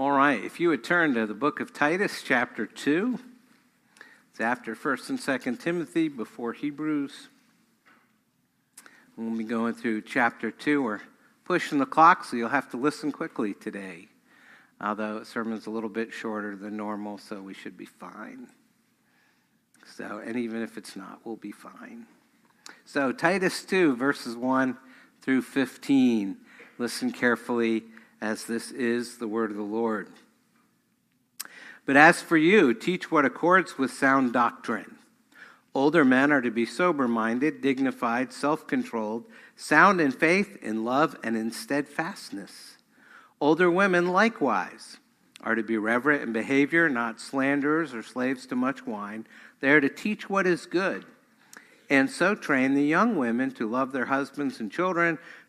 All right, if you would turn to the book of Titus, chapter 2. It's after 1st and 2nd Timothy, before Hebrews. We'll be going through chapter 2. We're pushing the clock, so you'll have to listen quickly today. Although the sermon's a little bit shorter than normal, so we should be fine. So, and even if it's not, we'll be fine. So, Titus 2, verses 1 through 15. Listen carefully as this is the word of the Lord. But as for you, teach what accords with sound doctrine. Older men are to be sober minded, dignified, self controlled, sound in faith, in love, and in steadfastness. Older women likewise are to be reverent in behavior, not slanderers or slaves to much wine. They are to teach what is good and so train the young women to love their husbands and children,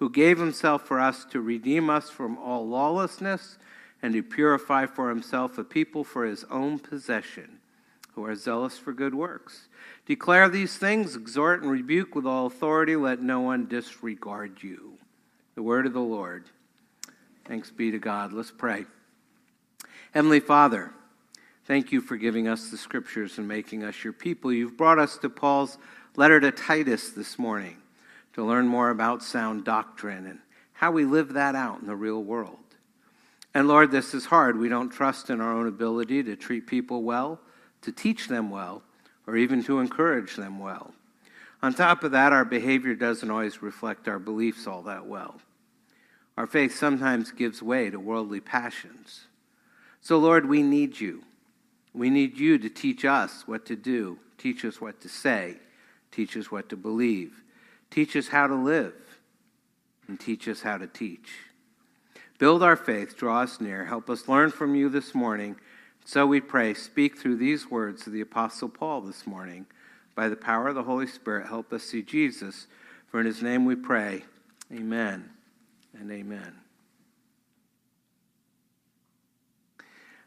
who gave himself for us to redeem us from all lawlessness and to purify for himself a people for his own possession, who are zealous for good works. Declare these things, exhort and rebuke with all authority, let no one disregard you. The word of the Lord. Thanks be to God. Let's pray. Heavenly Father, Thank you for giving us the scriptures and making us your people. You've brought us to Paul's letter to Titus this morning to learn more about sound doctrine and how we live that out in the real world. And Lord, this is hard. We don't trust in our own ability to treat people well, to teach them well, or even to encourage them well. On top of that, our behavior doesn't always reflect our beliefs all that well. Our faith sometimes gives way to worldly passions. So, Lord, we need you. We need you to teach us what to do, teach us what to say, teach us what to believe, teach us how to live, and teach us how to teach. Build our faith, draw us near, help us learn from you this morning. So we pray, speak through these words of the Apostle Paul this morning. By the power of the Holy Spirit, help us see Jesus. For in his name we pray. Amen and amen.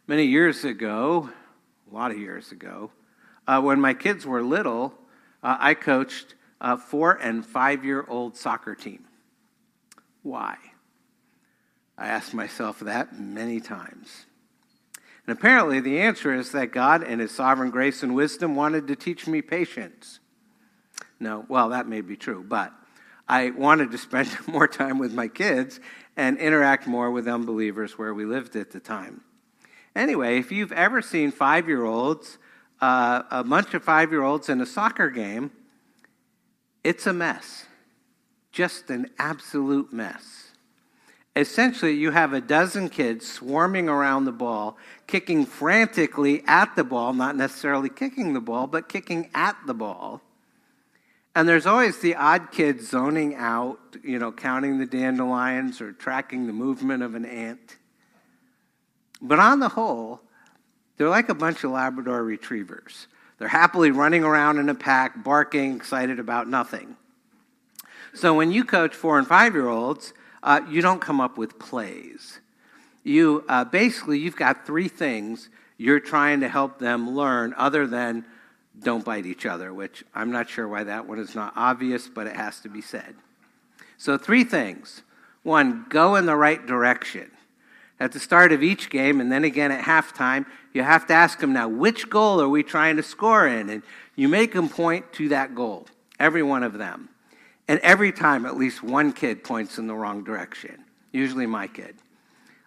Many years ago, a lot of years ago, uh, when my kids were little, uh, I coached a four and five year old soccer team. Why? I asked myself that many times. And apparently, the answer is that God, in His sovereign grace and wisdom, wanted to teach me patience. No, well, that may be true, but I wanted to spend more time with my kids and interact more with unbelievers where we lived at the time. Anyway, if you've ever seen five year olds, uh, a bunch of five year olds in a soccer game, it's a mess. Just an absolute mess. Essentially, you have a dozen kids swarming around the ball, kicking frantically at the ball, not necessarily kicking the ball, but kicking at the ball. And there's always the odd kid zoning out, you know, counting the dandelions or tracking the movement of an ant. But on the whole, they're like a bunch of Labrador retrievers. They're happily running around in a pack, barking, excited about nothing. So when you coach four and five year olds, uh, you don't come up with plays. You uh, basically you've got three things you're trying to help them learn, other than don't bite each other, which I'm not sure why that one is not obvious, but it has to be said. So three things: one, go in the right direction at the start of each game and then again at halftime, you have to ask them now, which goal are we trying to score in? And you make them point to that goal, every one of them. And every time, at least one kid points in the wrong direction, usually my kid.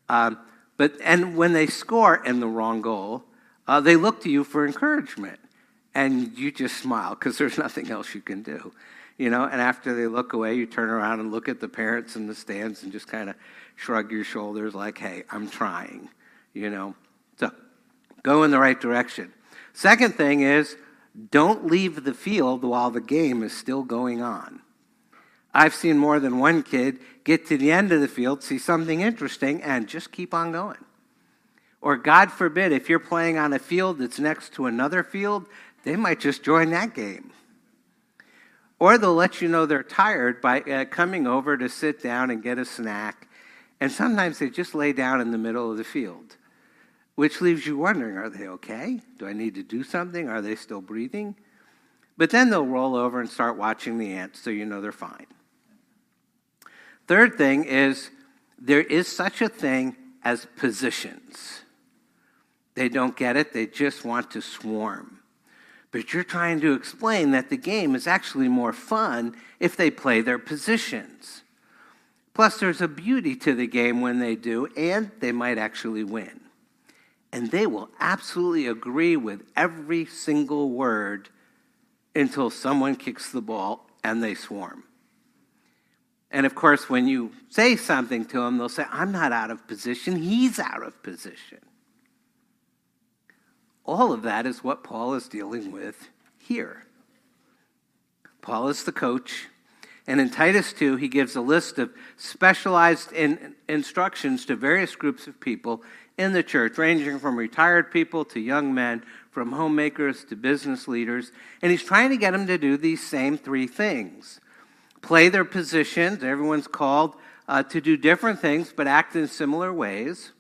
Um, but and when they score in the wrong goal, uh, they look to you for encouragement, and you just smile because there's nothing else you can do, you know. And after they look away, you turn around and look at the parents in the stands and just kind of shrug your shoulders, like, "Hey, I'm trying," you know. So go in the right direction. Second thing is, don't leave the field while the game is still going on. I've seen more than one kid get to the end of the field, see something interesting, and just keep on going. Or, God forbid, if you're playing on a field that's next to another field, they might just join that game. Or they'll let you know they're tired by uh, coming over to sit down and get a snack. And sometimes they just lay down in the middle of the field, which leaves you wondering are they okay? Do I need to do something? Are they still breathing? But then they'll roll over and start watching the ants so you know they're fine. Third thing is there is such a thing as positions. They don't get it, they just want to swarm. But you're trying to explain that the game is actually more fun if they play their positions. Plus, there's a beauty to the game when they do, and they might actually win. And they will absolutely agree with every single word until someone kicks the ball and they swarm. And of course, when you say something to them, they'll say, I'm not out of position, he's out of position. All of that is what Paul is dealing with here. Paul is the coach, and in Titus 2, he gives a list of specialized in, instructions to various groups of people in the church, ranging from retired people to young men, from homemakers to business leaders. And he's trying to get them to do these same three things play their positions. Everyone's called uh, to do different things, but act in similar ways.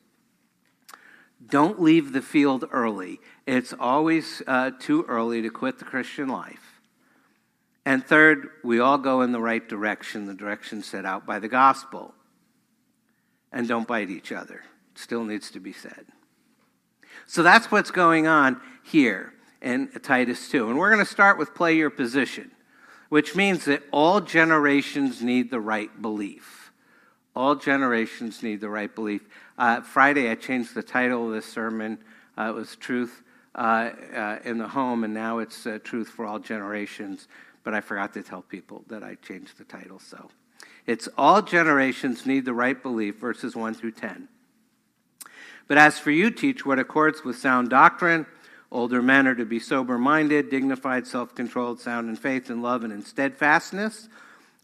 Don't leave the field early. It's always uh, too early to quit the Christian life. And third, we all go in the right direction, the direction set out by the gospel. And don't bite each other. Still needs to be said. So that's what's going on here in Titus 2. And we're going to start with play your position which means that all generations need the right belief. All generations need the right belief. Uh, Friday, I changed the title of this sermon. Uh, it was Truth uh, uh in the Home, and now it's uh, Truth for All Generations. But I forgot to tell people that I changed the title. So it's All Generations Need the Right Belief, verses 1 through 10. But as for you, teach what accords with sound doctrine Older men are to be sober minded, dignified, self controlled, sound in faith and love and in steadfastness.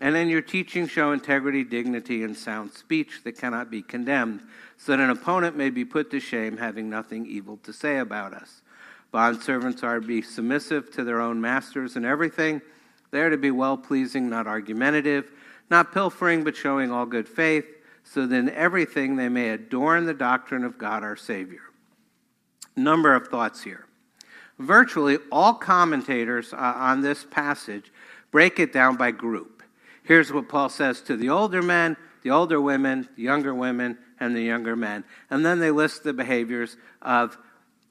and in your teaching, show integrity, dignity, and sound speech that cannot be condemned, so that an opponent may be put to shame, having nothing evil to say about us. Bondservants are to be submissive to their own masters in everything. They are to be well pleasing, not argumentative, not pilfering, but showing all good faith, so that in everything they may adorn the doctrine of God our Savior. Number of thoughts here. Virtually all commentators uh, on this passage break it down by group. Here's what Paul says to the older men, the older women, the younger women, and the younger men. And then they list the behaviors of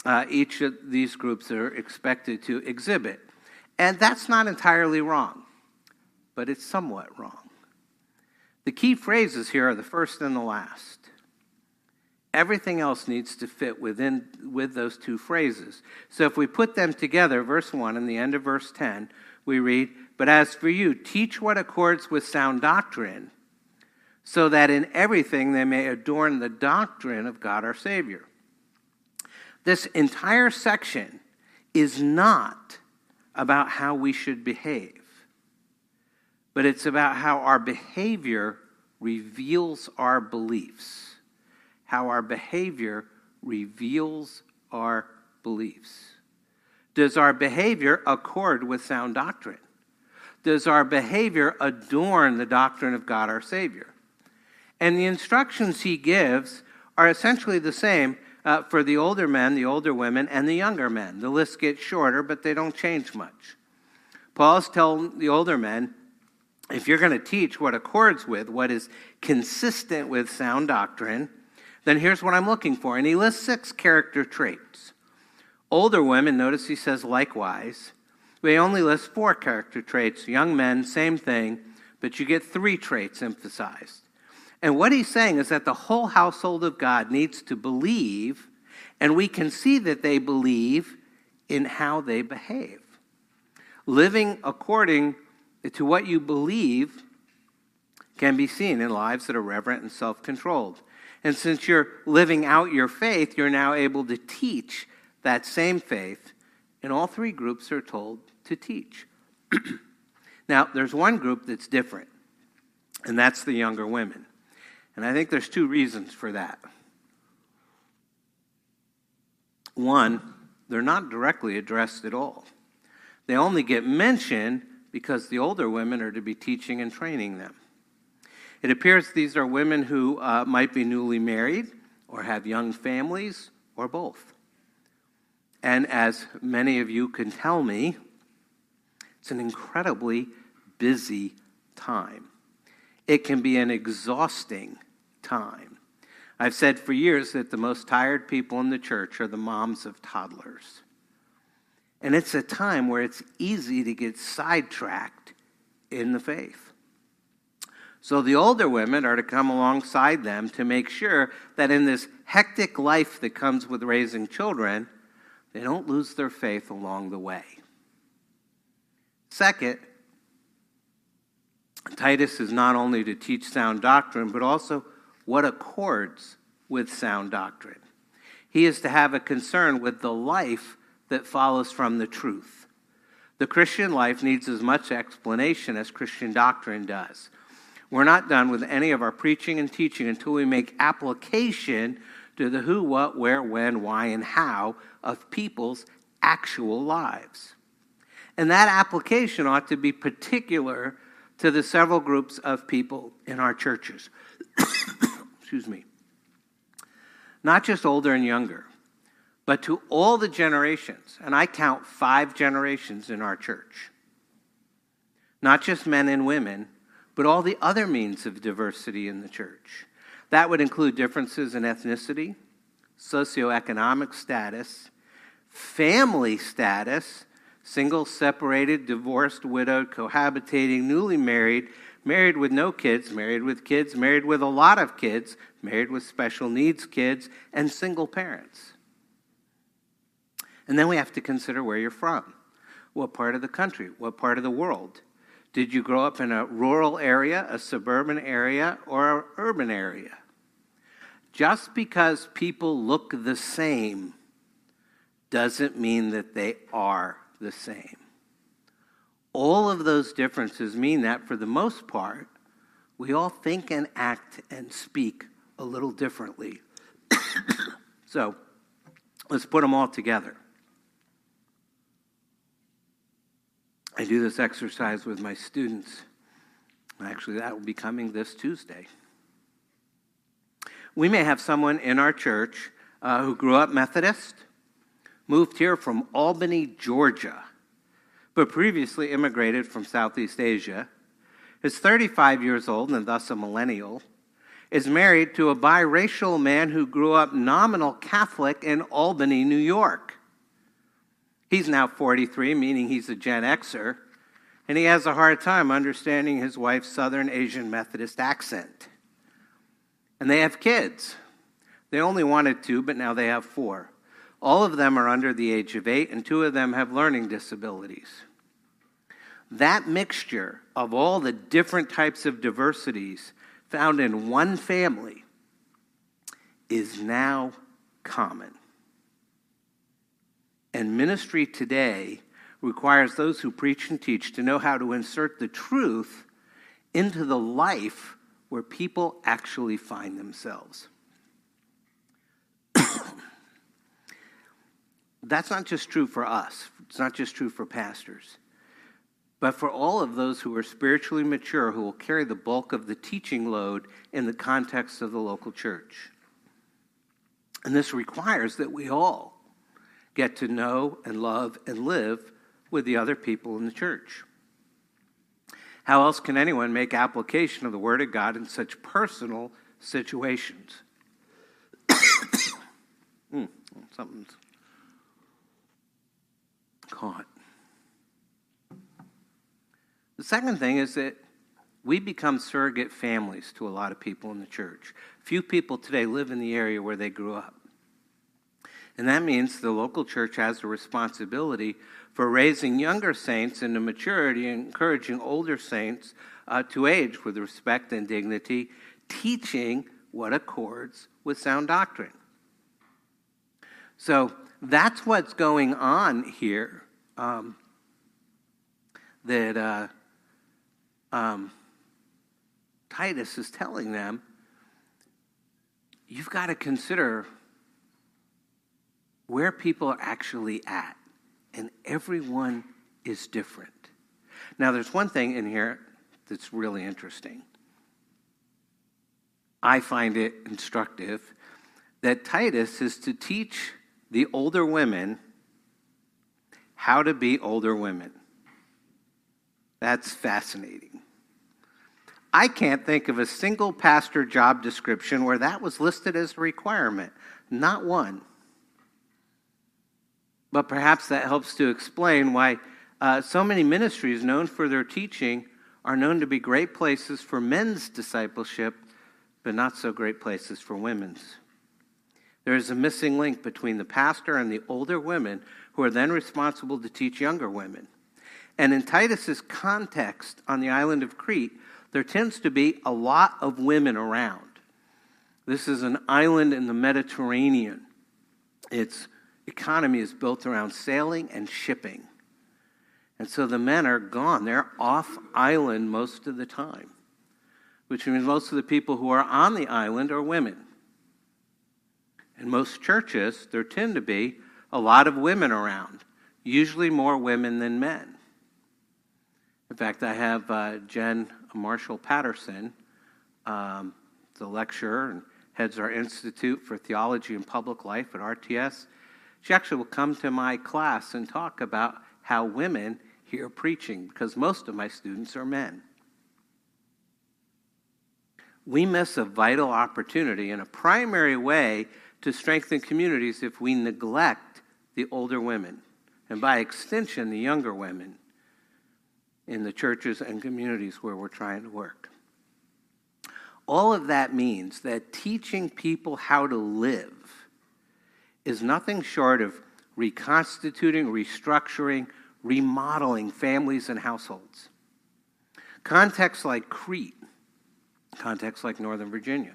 uh, each of these groups that are expected to exhibit. And that's not entirely wrong, but it's somewhat wrong. The key phrases here are the first and the last. Everything else needs to fit within with those two phrases. So if we put them together, verse 1 and the end of verse 10, we read, But as for you, teach what accords with sound doctrine, so that in everything they may adorn the doctrine of God our Savior. This entire section is not about how we should behave, but it's about how our behavior reveals our beliefs. How our behavior reveals our beliefs. Does our behavior accord with sound doctrine? Does our behavior adorn the doctrine of God our Savior? And the instructions he gives are essentially the same uh, for the older men, the older women, and the younger men. The list gets shorter, but they don't change much. Paul's telling the older men if you're going to teach what accords with, what is consistent with sound doctrine, then here's what I'm looking for. And he lists six character traits. Older women, notice he says likewise. We only list four character traits. Young men, same thing, but you get three traits emphasized. And what he's saying is that the whole household of God needs to believe, and we can see that they believe in how they behave. Living according to what you believe can be seen in lives that are reverent and self controlled. And since you're living out your faith, you're now able to teach that same faith, and all three groups are told to teach. now, there's one group that's different, and that's the younger women. And I think there's two reasons for that. One, they're not directly addressed at all. They only get mentioned because the older women are to be teaching and training them. It appears these are women who uh, might be newly married or have young families or both. And as many of you can tell me, it's an incredibly busy time. It can be an exhausting time. I've said for years that the most tired people in the church are the moms of toddlers. And it's a time where it's easy to get sidetracked in the faith. So the older women are to come alongside them to make sure that in this hectic life that comes with raising children, they don't lose their faith along the way. Second, Titus is not only to teach sound doctrine, but also what accords with sound doctrine. He is to have a concern with the life that follows from the truth. The Christian life needs as much explanation as Christian doctrine does. We're not done with any of our preaching and teaching until we make application to the who, what, where, when, why, and how of people's actual lives. And that application ought to be particular to the several groups of people in our churches. Excuse me. Not just older and younger but to all the generations. And I count five generations in our church. Not just men and women, but all the other means of diversity in the church. That would include differences in ethnicity, socioeconomic status, family status, single, separated, divorced, widowed, cohabitating, newly married, married with no kids, married with kids, married with a lot of kids, married with special needs kids, and single parents. And then we have to consider where you're from. What part of the country? What part of the world? Did you grow up in a rural area, a suburban area, or an urban area? Just because people look the same doesn't mean that they are the same. All of those differences mean that, for the most part, we all think and act and speak a little differently. so let's put them all together. I do this exercise with my students. Actually, that will be coming this Tuesday. We may have someone in our church uh, who grew up Methodist, moved here from Albany, Georgia, but previously immigrated from Southeast Asia, is 35 years old and thus a millennial, is married to a biracial man who grew up nominal Catholic in Albany, New York. He's now 43, meaning he's a Gen Xer, and he has a hard time understanding his wife's Southern Asian Methodist accent. And they have kids. They only wanted two, but now they have four. All of them are under the age of eight, and two of them have learning disabilities. That mixture of all the different types of diversities found in one family is now common. And ministry today requires those who preach and teach to know how to insert the truth into the life where people actually find themselves. That's not just true for us, it's not just true for pastors, but for all of those who are spiritually mature who will carry the bulk of the teaching load in the context of the local church. And this requires that we all get to know and love and live with the other people in the church. How else can anyone make application of the Word of God in such personal situations? mm, something's caught. The second thing is that we become surrogate families to a lot of people in the church. Few people today live in the area where they grew up. And that means the local church has a responsibility for raising younger saints into maturity and encouraging older saints uh, to age with respect and dignity, teaching what accords with sound doctrine. So that's what's going on here. Um, that uh, um, Titus is telling them you've got to consider where people are actually at, and everyone is different. Now, there's one thing in here that's really interesting. I find it instructive that Titus is to teach the older women how to be older women. That's fascinating. I can't think of a single pastor job description where that was listed as a requirement. Not one. But perhaps that helps to explain why uh, so many ministries known for their teaching are known to be great places for men's discipleship, but not so great places for women's. There is a missing link between the pastor and the older women who are then responsible to teach younger women. And in Titus's context on the island of Crete, there tends to be a lot of women around. This is an island in the Mediterranean. Its economy is built around sailing and shipping. And so the men are gone. They're off island most of the time, which means most of the people who are on the island are women. In most churches, there tend to be a lot of women around, usually more women than men. In fact, I have uh, Jen Marshall Patterson, um, the lecturer and heads our Institute for Theology and Public Life at RTS. She actually will come to my class and talk about how women hear preaching because most of my students are men. We miss a vital opportunity in a primary way to strengthen communities if we neglect the older women, and by extension, the younger women in the churches and communities where we're trying to work. All of that means that teaching people how to live is nothing short of reconstituting, restructuring, remodeling families and households. Contexts like Crete, contexts like Northern Virginia,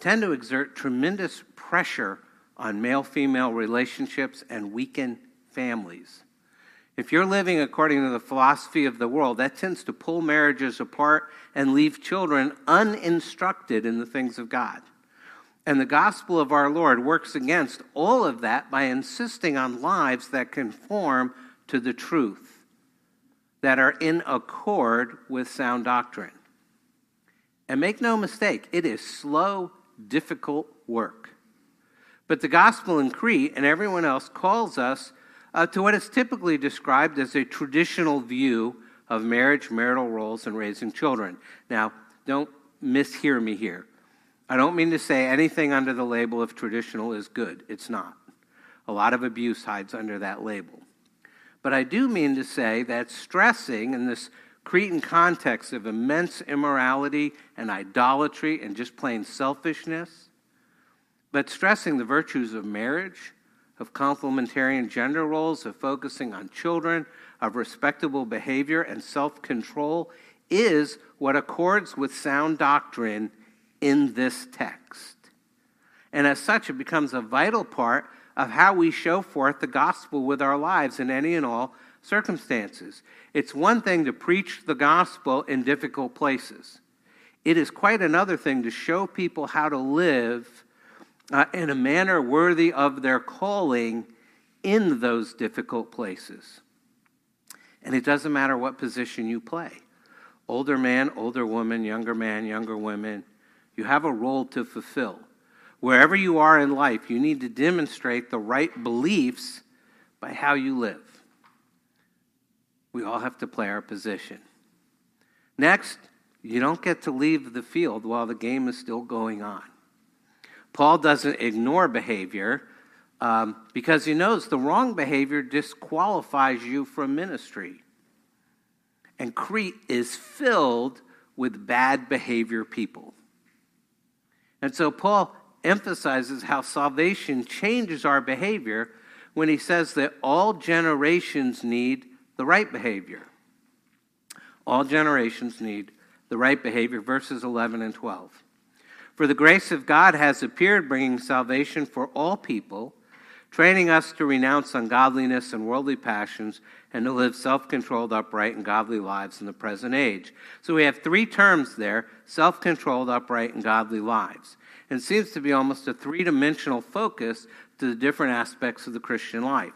tend to exert tremendous pressure on male female relationships and weaken families. If you're living according to the philosophy of the world, that tends to pull marriages apart and leave children uninstructed in the things of God. And the gospel of our Lord works against all of that by insisting on lives that conform to the truth, that are in accord with sound doctrine. And make no mistake, it is slow, difficult work. But the gospel in Crete and everyone else calls us uh, to what is typically described as a traditional view of marriage, marital roles, and raising children. Now, don't mishear me here. I don't mean to say anything under the label of traditional is good. It's not. A lot of abuse hides under that label. But I do mean to say that stressing in this Cretan context of immense immorality and idolatry and just plain selfishness, but stressing the virtues of marriage of complementarian gender roles, of focusing on children, of respectable behavior and self control is what accords with sound doctrine in this text. And as such, it becomes a vital part of how we show forth the gospel with our lives in any and all circumstances. It's one thing to preach the gospel in difficult places, it is quite another thing to show people how to live uh, in a manner worthy of their calling in those difficult places. And it doesn't matter what position you play older man, older woman, younger man, younger women you have a role to fulfill. Wherever you are in life, you need to demonstrate the right beliefs by how you live. We all have to play our position. Next, you don't get to leave the field while the game is still going on. Paul doesn't ignore behavior um, because he knows the wrong behavior disqualifies you from ministry. And Crete is filled with bad behavior people. And so Paul emphasizes how salvation changes our behavior when he says that all generations need the right behavior. All generations need the right behavior, verses 11 and 12. For the grace of God has appeared, bringing salvation for all people, training us to renounce ungodliness and worldly passions and to live self controlled, upright, and godly lives in the present age. So we have three terms there self controlled, upright, and godly lives. And seems to be almost a three dimensional focus to the different aspects of the Christian life.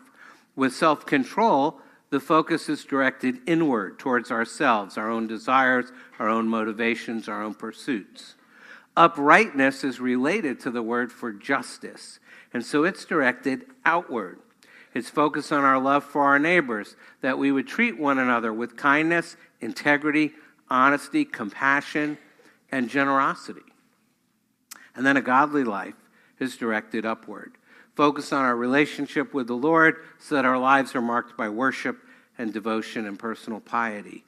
With self control, the focus is directed inward towards ourselves, our own desires, our own motivations, our own pursuits. Uprightness is related to the word for justice, and so it's directed outward. It's focused on our love for our neighbors, that we would treat one another with kindness, integrity, honesty, compassion, and generosity. And then a godly life is directed upward focused on our relationship with the Lord so that our lives are marked by worship and devotion and personal piety.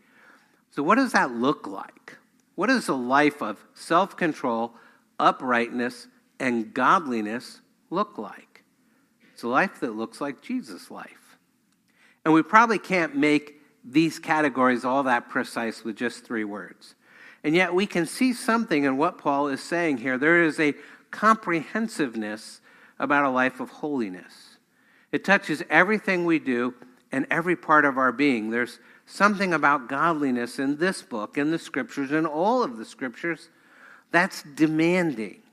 So, what does that look like? What does a life of self control, uprightness, and godliness look like? It's a life that looks like Jesus' life. And we probably can't make these categories all that precise with just three words. And yet we can see something in what Paul is saying here. There is a comprehensiveness about a life of holiness. It touches everything we do and every part of our being. There's something about godliness in this book, in the scriptures, in all of the scriptures, that's demanding.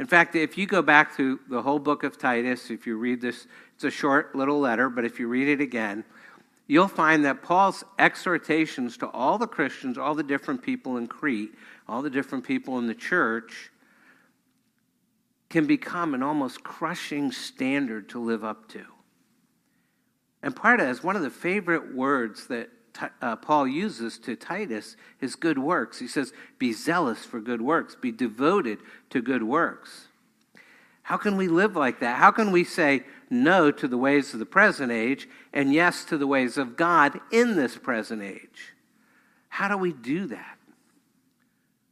In fact, if you go back to the whole book of Titus, if you read this, it's a short little letter, but if you read it again, you'll find that Paul's exhortations to all the Christians, all the different people in Crete, all the different people in the church, can become an almost crushing standard to live up to. And part of it is one of the favorite words that uh, Paul uses to Titus is good works. He says, Be zealous for good works, be devoted to good works. How can we live like that? How can we say no to the ways of the present age and yes to the ways of God in this present age? How do we do that?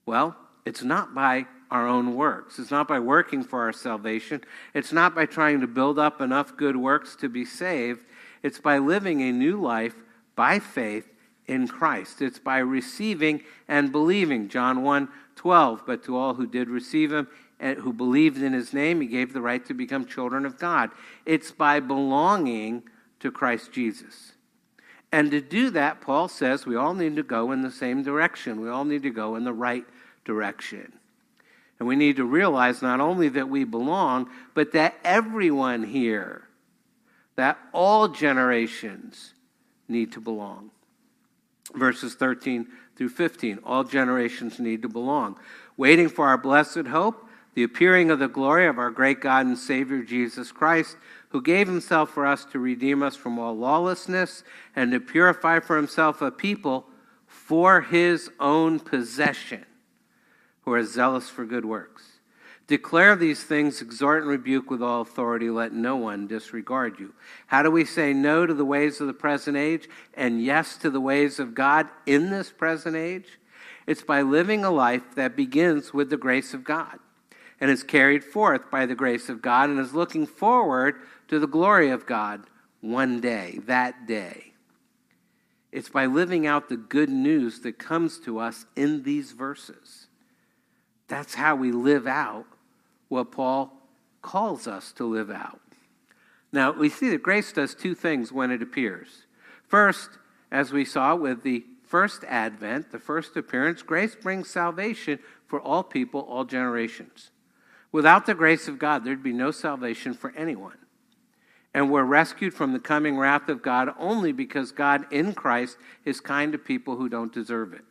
Well, it's not by our own works. It's not by working for our salvation. It's not by trying to build up enough good works to be saved. It's by living a new life by faith in Christ. It's by receiving and believing. John 1 12. But to all who did receive him and who believed in his name, he gave the right to become children of God. It's by belonging to Christ Jesus. And to do that, Paul says we all need to go in the same direction. We all need to go in the right direction. And we need to realize not only that we belong, but that everyone here, that all generations need to belong. Verses 13 through 15 all generations need to belong. Waiting for our blessed hope, the appearing of the glory of our great God and Savior Jesus Christ, who gave himself for us to redeem us from all lawlessness and to purify for himself a people for his own possession who are zealous for good works. Declare these things, exhort and rebuke with all authority. Let no one disregard you. How do we say no to the ways of the present age and yes to the ways of God in this present age? It's by living a life that begins with the grace of God and is carried forth by the grace of God and is looking forward to the glory of God one day, that day. It's by living out the good news that comes to us in these verses. That's how we live out what Paul calls us to live out. Now, we see that grace does two things when it appears. First, as we saw with the first advent, the first appearance, grace brings salvation for all people, all generations. Without the grace of God, there'd be no salvation for anyone. And we're rescued from the coming wrath of God only because God in Christ is kind to people who don't deserve it.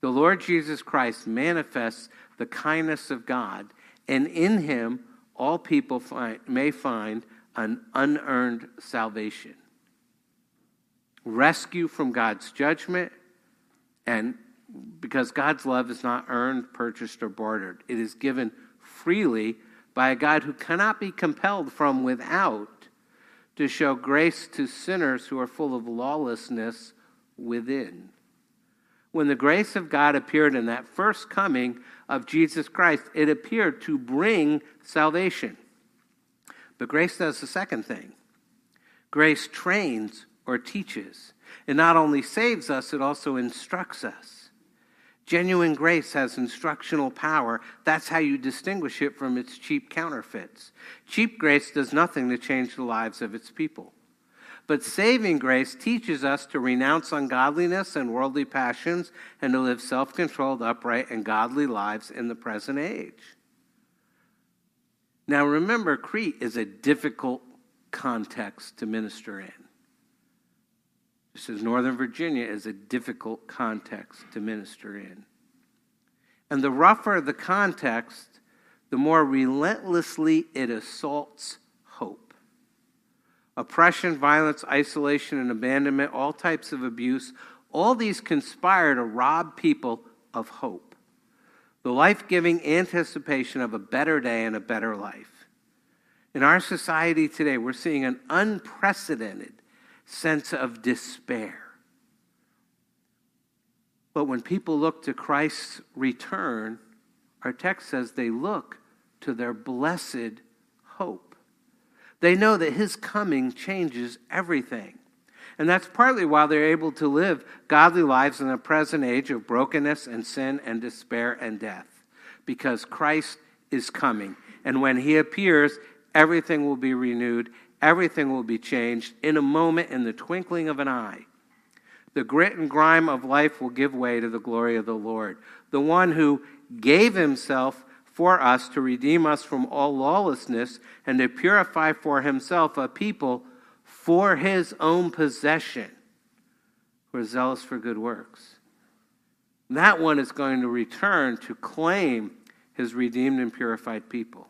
The Lord Jesus Christ manifests the kindness of God, and in him all people find, may find an unearned salvation. Rescue from God's judgment, And because God's love is not earned, purchased, or bartered, it is given freely by a God who cannot be compelled from without to show grace to sinners who are full of lawlessness within. When the grace of God appeared in that first coming of Jesus Christ, it appeared to bring salvation. But grace does the second thing grace trains or teaches. It not only saves us, it also instructs us. Genuine grace has instructional power. That's how you distinguish it from its cheap counterfeits. Cheap grace does nothing to change the lives of its people. But saving grace teaches us to renounce ungodliness and worldly passions and to live self controlled, upright, and godly lives in the present age. Now, remember, Crete is a difficult context to minister in. Just as Northern Virginia is a difficult context to minister in. And the rougher the context, the more relentlessly it assaults. Oppression, violence, isolation, and abandonment, all types of abuse, all these conspire to rob people of hope. The life giving anticipation of a better day and a better life. In our society today, we're seeing an unprecedented sense of despair. But when people look to Christ's return, our text says they look to their blessed hope. They know that his coming changes everything. And that's partly why they're able to live godly lives in the present age of brokenness and sin and despair and death. Because Christ is coming. And when he appears, everything will be renewed Everything will be changed in a moment, in the twinkling of an eye. The grit and grime of life will give way to the glory of the Lord, the one who gave himself for us to redeem us from all lawlessness and to purify for himself a people for his own possession who are zealous for good works. That one is going to return to claim his redeemed and purified people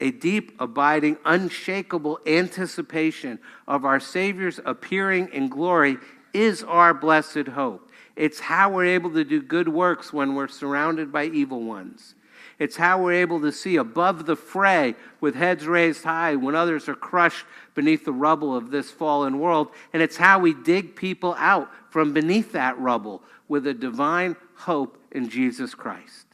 a deep, abiding, unshakable anticipation of our Savior's appearing in glory is our blessed hope. It's how we're able to do good works when we're surrounded by evil ones. It's how we're able to see above the fray with heads raised high when others are crushed beneath the rubble of this fallen world. And it's how we dig people out from beneath that rubble with a divine hope in Jesus Christ.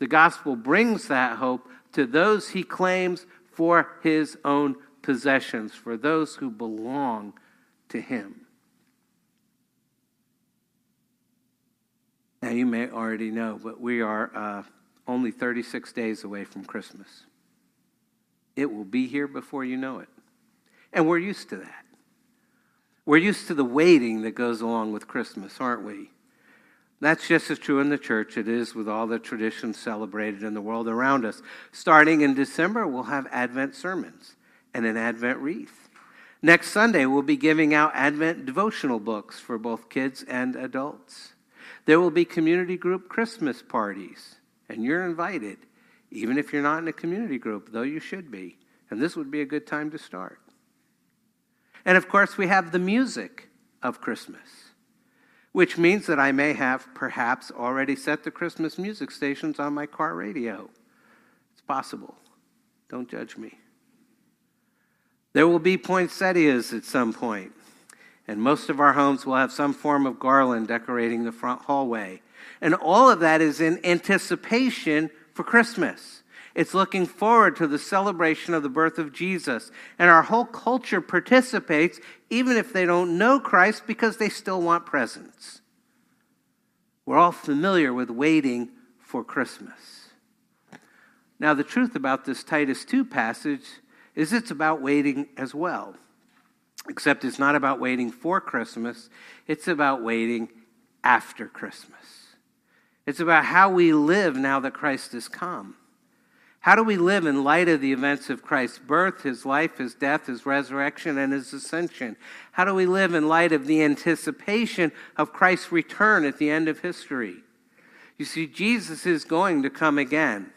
The gospel brings that hope to those he claims for his own possessions, for those who belong to him. Now, you may already know, but we are uh, only 36 days away from Christmas. It will be here before you know it. And we're used to that. We're used to the waiting that goes along with Christmas, aren't we? That's just as true in the church it is with all the traditions celebrated in the world around us. Starting in December, we'll have Advent sermons and an Advent wreath. Next Sunday, we'll be giving out Advent devotional books for both kids and adults. There will be community group Christmas parties, and you're invited, even if you're not in a community group, though you should be. And this would be a good time to start. And of course, we have the music of Christmas which means that I may have perhaps already set the Christmas music stations on my car radio. It's possible. Don't judge me. There will be poinsettias at some point, and most of our homes will have some form of garland decorating the front hallway. And all of that is in anticipation for Christmas. It's looking forward to the celebration of the birth of Jesus. And our whole culture participates, even if they don't know Christ, because they still want presents. We're all familiar with waiting for Christmas. Now, the truth about this Titus 2 passage is it's about waiting as well. Except it's not about waiting for Christmas, it's about waiting after Christmas. It's about how we live now that Christ has come. How do we live in light of the events of Christ's birth, his life, his death, his resurrection, and his ascension? How do we live in light of the anticipation of Christ's return at the end of history? You see, Jesus is going to come again.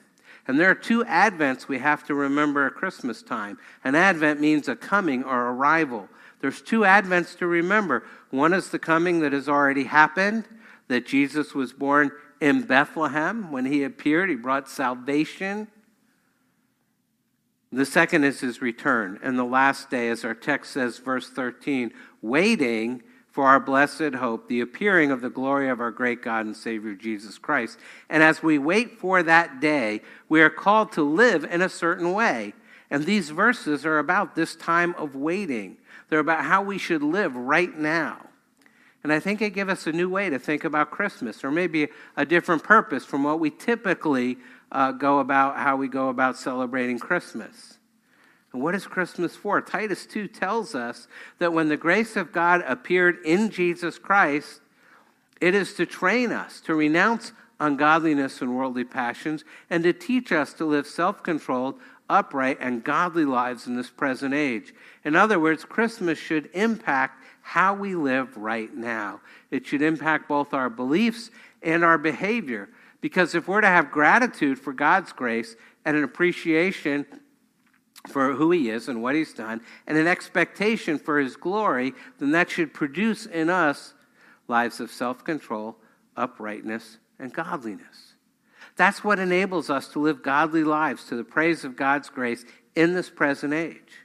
And there are two Advents we have to remember at Christmas time. An Advent means a coming or arrival. There's two Advents to remember. One is the coming that has already happened, that Jesus was born in Bethlehem. When he appeared, he brought salvation. The second is his return. And the last day, as our text says, verse 13, waiting for our blessed hope, the appearing of the glory of our great God and Savior Jesus Christ. And as we wait for that day, we are called to live in a certain way. And these verses are about this time of waiting. They're about how we should live right now. And I think it gives us a new way to think about Christmas, or maybe a different purpose from what we typically uh, go about, how we go about celebrating Christmas. And what is Christmas for? Titus 2 tells us that when the grace of God appeared in Jesus Christ, it is to train us to renounce ungodliness and worldly passions and to teach us to live self controlled, upright, and godly lives in this present age. In other words, Christmas should impact how we live right now. It should impact both our beliefs and our behavior. Because if we're to have gratitude for God's grace and an appreciation for who he is and what he's done, and an expectation for his glory, then that should produce in us lives of self control, uprightness, and godliness. That's what enables us to live godly lives to the praise of God's grace in this present age.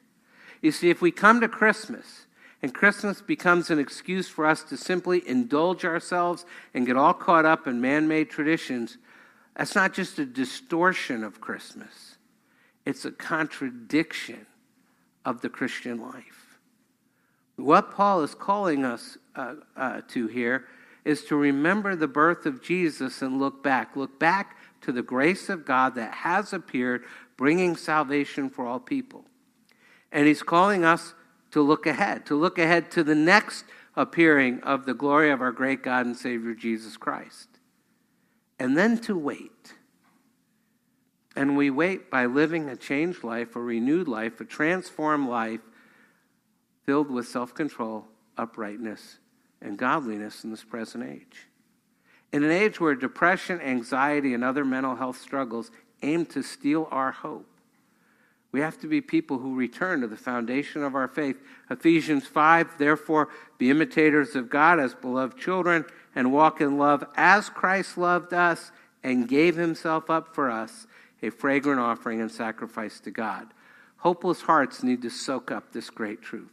You see, if we come to Christmas and Christmas becomes an excuse for us to simply indulge ourselves and get all caught up in man made traditions, that's not just a distortion of Christmas it's a contradiction of the Christian life. What Paul is calling us uh, uh, to here is to remember the birth of Jesus and look back. Look back to the grace of God that has appeared, bringing salvation for all people. And he's calling us to look ahead, to look ahead to the next appearing of the glory of our great God and Savior Jesus Christ. And then to wait and we wait by living a changed life, a renewed life, a transformed life filled with self control, uprightness, and godliness in this present age. In an age where depression, anxiety, and other mental health struggles aim to steal our hope, we have to be people who return to the foundation of our faith. Ephesians 5 Therefore, be imitators of God as beloved children, and walk in love as Christ loved us and gave himself up for us a fragrant offering and sacrifice to God. Hopeless hearts need to soak up this great truth.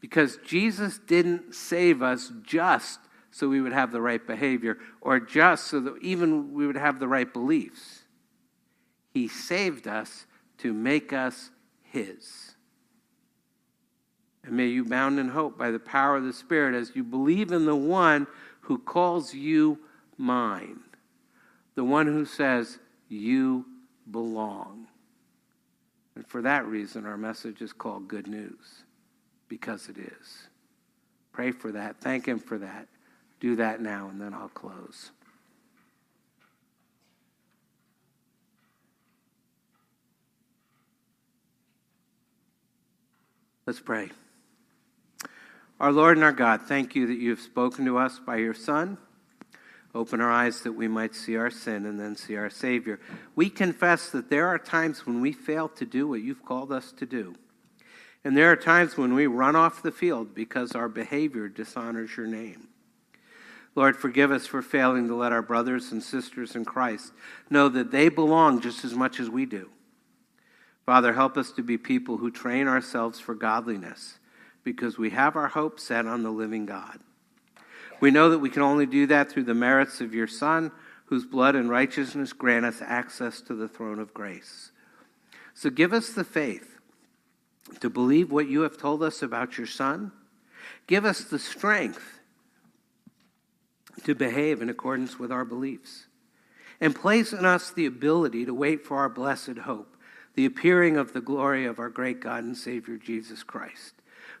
Because Jesus didn't save us just so we would have the right behavior or just so that even we would have the right beliefs. He saved us to make us His. And may you bound in hope by the power of the Spirit as you believe in the one who calls you mine, the one who says, you belong. And for that reason, our message is called Good News, because it is. Pray for that. Thank Him for that. Do that now, and then I'll close. Let's pray. Our Lord and our God, thank you that you have spoken to us by your Son. Open our eyes that we might see our sin and then see our Savior. We confess that there are times when we fail to do what you've called us to do. And there are times when we run off the field because our behavior dishonors your name. Lord, forgive us for failing to let our brothers and sisters in Christ know that they belong just as much as we do. Father, help us to be people who train ourselves for godliness because we have our hope set on the living God. We know that we can only do that through the merits of your Son, whose blood and righteousness grant us access to the throne of grace. So give us the faith to believe what you have told us about your Son. Give us the strength to behave in accordance with our beliefs. And place in us the ability to wait for our blessed hope, the appearing of the glory of our great God and Savior Jesus Christ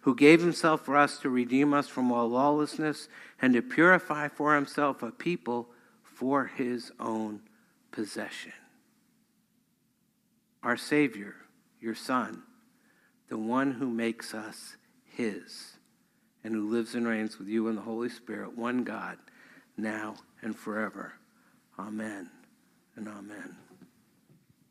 who gave himself for us to redeem us from all lawlessness and to purify for himself a people for his own possession. Our Savior, your Son, the one who makes us his, and who lives and reigns with you in the Holy Spirit, one God, now and forever. Amen and amen.